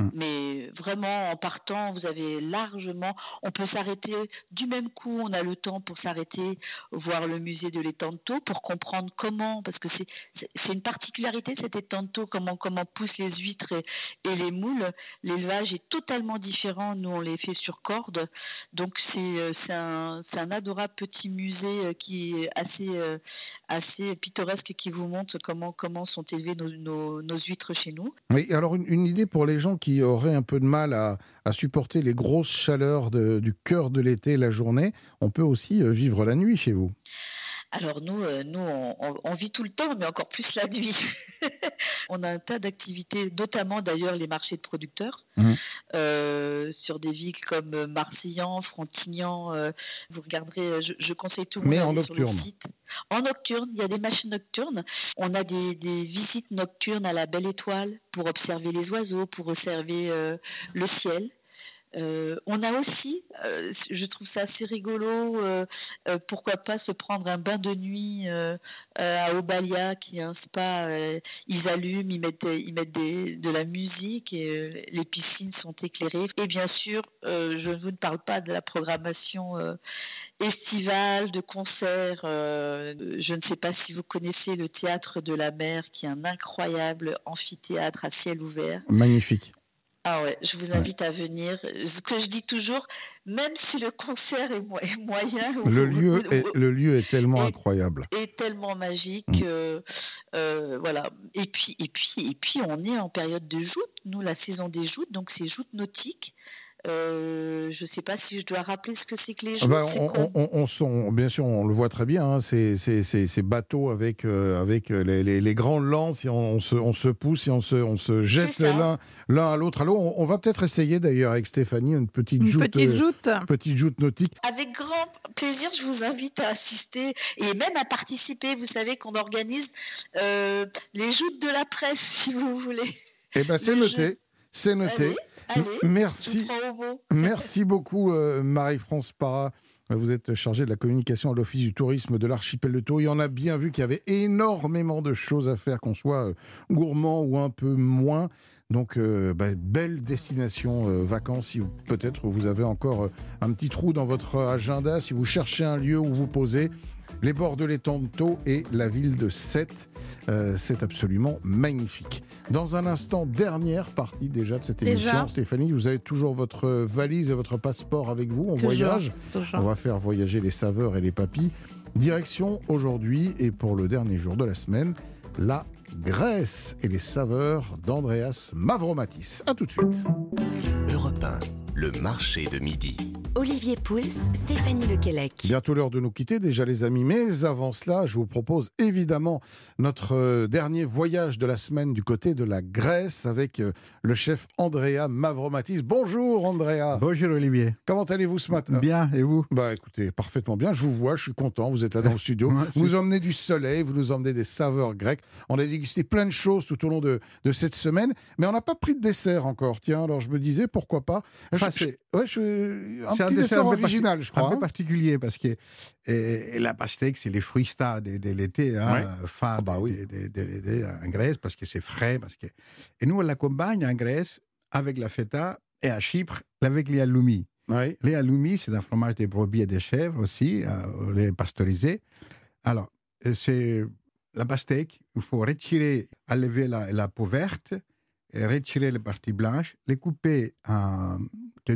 Hmm. Mais vraiment, en partant, vous avez largement. On peut s'arrêter du même coup. On a le temps pour s'arrêter, voir le musée de Thau, pour comprendre comment, parce que c'est une particularité cet Thau, comment comment poussent les huîtres et, et les moules. L'élevage est totalement différent. Nous, on les fait sur corde, donc c'est euh, un un adorable petit musée euh, qui est assez euh, assez pittoresque qui vous montre comment comment sont élevées nos, nos, huîtres chez nous. Oui, alors une, une idée pour les gens qui auraient un peu de mal à, à supporter les grosses chaleurs de- du cœur de l'été, la journée, on peut aussi euh, vivre la nuit chez vous. Alors nous, euh, nous, on, on- on vit tout le temps, mais encore plus la nuit. on a un tas d'activités, notamment d'ailleurs les marchés de producteurs, Mhm. euh, sur des villes comme Marseillan, Frontignan. euh, vous regarderez, je, je conseille tout le monde Mais en nocturne. En nocturne, il y a des machines nocturnes. On a des, des visites nocturnes à la Belle Étoile pour observer les oiseaux, pour observer le ciel. Euh, on a aussi, euh, je trouve ça assez rigolo, euh, pourquoi pas se prendre un bain de nuit à Obalia, qui est un spa. ils allument, ils mettent, ils mettent de la musique et les piscines sont éclairées. Et bien sûr, je vous ne parle pas de la programmation estivale, de concerts. je ne sais pas si vous connaissez le théâtre de la mer, qui est un incroyable amphithéâtre à ciel ouvert. Magnifique. Ah ouais, je vous invite à venir. Ce que je dis toujours, même si le concert est, mo- est moyen, Le lieu est, le lieu est tellement incroyable. est tellement magique. Mm. euh, euh, voilà. Et puis, et puis, et puis, on est en période de joutes. Nous, la saison des joutes, donc c'est joutes nautiques. Euh, je ne sais pas si je dois rappeler ce que c'est que les Ah joutes. bah, c'est on, on- bien sûr, on le voit très bien, hein, ces, ces- ces- ces bateaux avec, euh, avec les, les- les grandes lances, et on, on se, on se pousse et on se, on se jette l'un l'un à l'autre. Alors, on, on va peut-être essayer d'ailleurs avec Stéphanie une petite Une joute, petite euh, joute. petite joute nautique. Avec grand plaisir, je vous invite à assister et même à participer. Vous savez qu'on organise euh, les joutes de la presse, si vous voulez. Eh ben, c'est noté. C'est noté. merci. Merci beaucoup, euh, Marie-France Parra. Vous êtes chargée de la communication à l'Office du tourisme de l'archipel de Tours. Et on a bien vu qu'il y avait énormément de choses à faire, qu'on soit euh, gourmand ou un peu moins. Donc, euh, bah, belle destination euh, vacances. Si peut-être vous avez encore euh, un petit trou dans votre agenda, si vous cherchez un lieu où vous posez, les bords de l'étang de Thau et la ville de Sète. c'est absolument magnifique. Dans un instant, dernière partie déjà de cette émission. Stéphanie, vous avez toujours votre valise et votre passeport avec vous. On voyage. On va faire voyager les saveurs et les papilles. Direction aujourd'hui et pour le dernier jour de la semaine, la Grèce et les saveurs d'Andreas Mavromatis. A tout de suite. Europe le marché de midi. Olivier Pouls, Stéphanie Lequelec. Bientôt l'heure de nous quitter déjà les amis, mais avant cela, je vous propose évidemment notre euh, dernier voyage de la semaine du côté de la Grèce avec euh, le chef Andrea Mavromatis. Bonjour Andrea. Bonjour Olivier. Comment allez-vous ce matin? Bien, et vous? Bah écoutez, parfaitement bien, je vous vois, je suis content, vous êtes là dans le studio. vous nous emmenez du soleil, vous nous emmenez des saveurs grecques. On a dégusté plein de choses tout au long de, de cette semaine, mais on n'a pas pris de dessert encore. Tiens, alors je me disais pourquoi pas? c'est ouais, un petit dessert, original, je crois. Un peu hein. particulier parce que et, la pastèque, c'est les fruits stars de, l'été, hein, fin ah bah oui. de, en Grèce parce que c'est frais. Parce que... Et nous, on l'accompagne en Grèce avec la feta et à Chypre avec les aloumi. Les aloumi, c'est un fromage de brebis et de chèvres aussi, euh, les pasteurisés. Alors, c'est la pastèque, il faut retirer, enlever la, la peau verte, et retirer les parties blanches, les couper en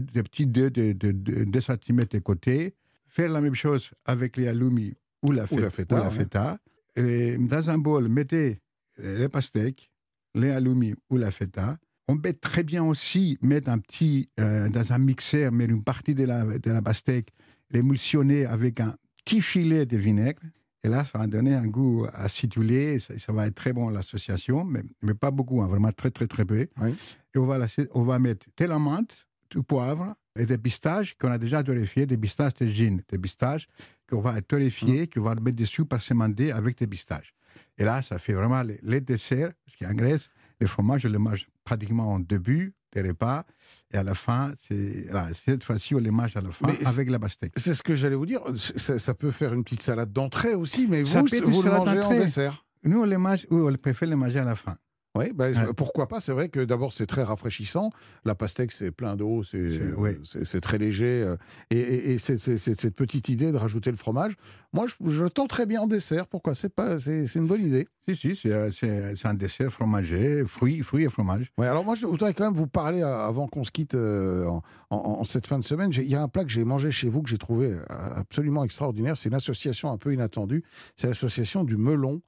de, petits dés de, de, 2 cm de côté, faire la même chose avec les alumi ou la, feta. la feta. Et dans un bol, mettez les pastèques, les alumi ou la feta. On peut très bien aussi mettre un petit, euh, dans un mixeur, mettre une partie de la, de la pastèque, l'émulsionner avec un petit filet de vinaigre. Et là, ça va donner un goût acidulé. Ça, ça va être très bon l'association, mais, mais, pas beaucoup, hein, vraiment très, très, très peu. Et on va, on va mettre de la menthe, du poivre et des pistaches qu'on a déjà torréfiés, des pistaches de gin, des pistaches qu'on va torréfier, mmh. qu'on va mettre dessus parsementer avec des pistaches. Et là, ça fait vraiment les, desserts, parce qu'en Grèce, le fromage, on le mange pratiquement en début des repas. Et à la fin, c'est cette fois-ci, on les mange à la fin avec la pastèque. C'est ce que j'allais vous dire. Ça, peut faire une petite salade d'entrée aussi, mais vous, vous le mangez en dessert. Nous, on les mange, on préfère les manger à la fin. Oui, bah, pourquoi pas C'est vrai que d'abord c'est très rafraîchissant. La pastèque c'est plein d'eau, c'est très léger. Euh, et, c'est cette petite idée de rajouter le fromage. Moi, je, je le tends très bien en dessert. Pourquoi? C'est pas, c'est une bonne idée. Si, si, c'est un dessert fromager, fruits, fruits et fromage. Oui, alors moi je voudrais quand même vous parler euh, avant qu'on se quitte euh, en, cette fin de semaine. Il y a un plat que j'ai mangé chez vous que j'ai trouvé absolument extraordinaire. C'est une association un peu inattendue. C'est l'association du melon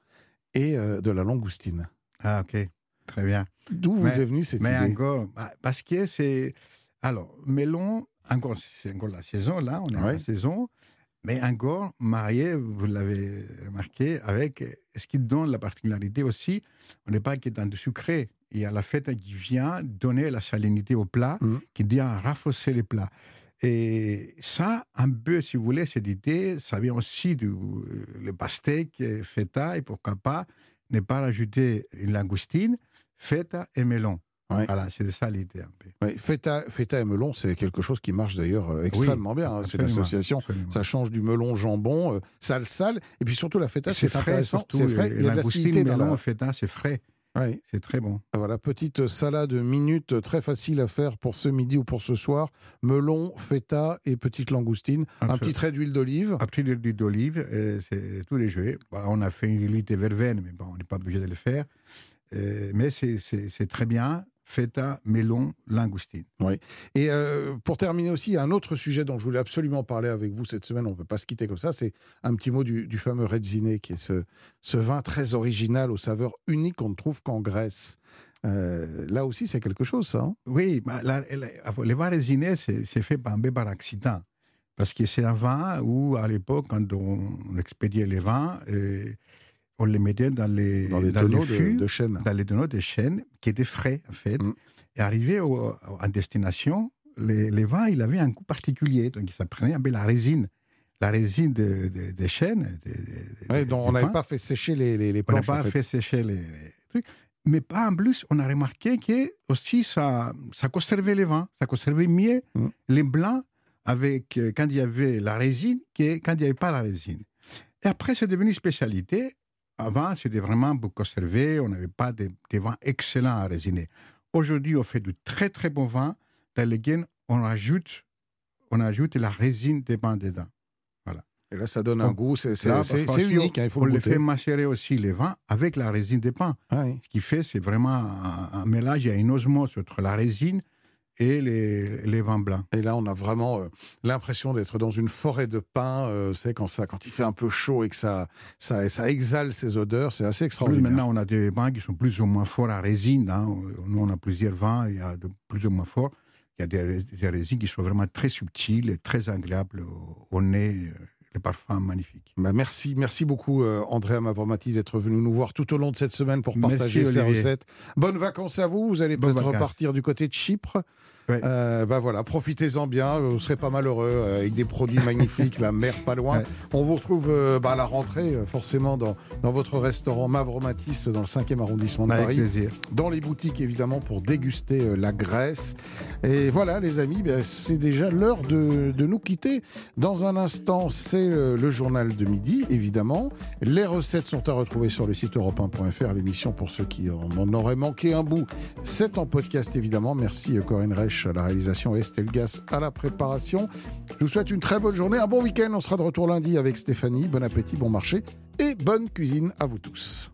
et de la langoustine. Ah, ok. Très bien. D'où vous est venue cette mais idée encore, bah, parce que c'est. Alors, melon, encore, c'est encore la saison, là, on est en la saison, mais encore marié, vous l'avez remarqué, avec ce qui donne la particularité aussi, on n'est pas que dans du sucré. Il y a la fête qui vient donner la salinité au plat, mmh. qui vient renforcer les plats. Et ça, un peu, si vous voulez, cette idée, ça vient aussi du euh, le pastèque, feta, et pourquoi pas ne pas rajouter une langoustine, feta et melon. Voilà, c'est ça l'idée un peu. feta, feta et melon, c'est quelque chose qui marche d'ailleurs euh, extrêmement bien. Hein, c'est une association. Ça change du melon jambon, euh, sale sale, et puis surtout la feta, c'est intéressant. C'est frais. Il y a de l'acidité dans melon, la... feta, c'est frais. Oui. C'est très bon. Voilà, petite salade minute très facile à faire pour ce midi ou pour ce soir. Melon, feta et petite langoustine. Un petit trait d'huile d'olive. Un petit trait d'huile d'olive, c'est tous les jeux. on a fait une huile de verveine, mais bon, on n'est pas obligé de le faire. mais c'est très bien feta, melon, langoustine. Oui. Et euh, pour terminer aussi, un autre sujet dont je voulais absolument parler avec vous cette semaine, on ne peut pas se quitter comme ça, c'est un petit mot du, fameux Redzine, qui est ce, ce, vin très original aux saveurs uniques qu'on ne trouve qu'en Grèce. Euh, là aussi, c'est quelque chose, ça. Hein? Oui, bah, le vin Redzine, c'est fait par, par accident. Parce que c'est un vin où, à l'époque, quand on expédiait les vins, euh, on les mettait dans les, dans les tonneaux de, de, chêne. Dans les tonneaux de chêne, qui étaient frais, en fait. Mm. Et arrivé au, en destination, les, les, vins, il avait un goût particulier. Donc, ça prenait un peu la résine. La résine des de, de chênes. Ouais, donc, on n'avait pas fait sécher les, les, les planches. On n'a pas fait sécher les, trucs. mais pas en plus, on a remarqué que aussi ça, ça conservait les vins, ça conservait mieux mm. les blancs avec, euh, quand il y avait la résine que quand il n'y avait pas la résine. Et après, c'est devenu une spécialité. Avant, c'était vraiment pour conserver, on n'avait pas des, vins excellents à résiner. Aujourd'hui, on fait de très très bons vins dans lesquels on ajoute, on ajoute la résine des vins dedans. Et là, ça donne un goût, c'est unique, hein, il faut on le les fait macérer aussi les vins avec la résine des pins. Ah Ce qui fait, c'est vraiment un, mélange, il y a une osmose entre la résine et les, les, vins blancs. Et là, on a vraiment euh, l'impression d'être dans une forêt de pins. Euh, c'est quand ça, quand il fait un peu chaud et que ça, ça, ça exhale ces odeurs, c'est assez extraordinaire. maintenant, on a des vins qui sont plus ou moins forts à résine. Hein. Nous, on a plusieurs vins, il y a de plus ou moins forts. Il y a des, des résines qui sont vraiment très subtiles et très agréables au, au nez. Euh, le parfum magnifique. Bah merci, merci beaucoup euh, André Mavromatis d'être venu nous voir tout au long de cette semaine pour partager ces recettes. Bonnes vacances à vous. Vous allez peut-être repartir du côté de Chypre. Euh, bah voilà, profitez-en bien, vous serez pas malheureux euh, avec des produits magnifiques, la mer pas loin. On vous retrouve euh, bah, à la rentrée, forcément, dans, dans votre restaurant Mavromatis dans le 5e arrondissement de Paris. Plaisir. Dans les boutiques, évidemment, pour déguster la Grèce. Et voilà, les amis, bah, c'est déjà l'heure de, de, nous quitter. Dans un instant, c'est le journal de midi, évidemment. Les recettes sont à retrouver sur le site europe L'émission, pour ceux qui en auraient manqué un bout, c'est en podcast, évidemment. Merci Corinne Reich à la réalisation et Estelle Gas à la préparation. Je vous souhaite une très bonne journée, un bon week-end. On sera de retour lundi avec Stéphanie. Bon appétit, bon marché et bonne cuisine à vous tous.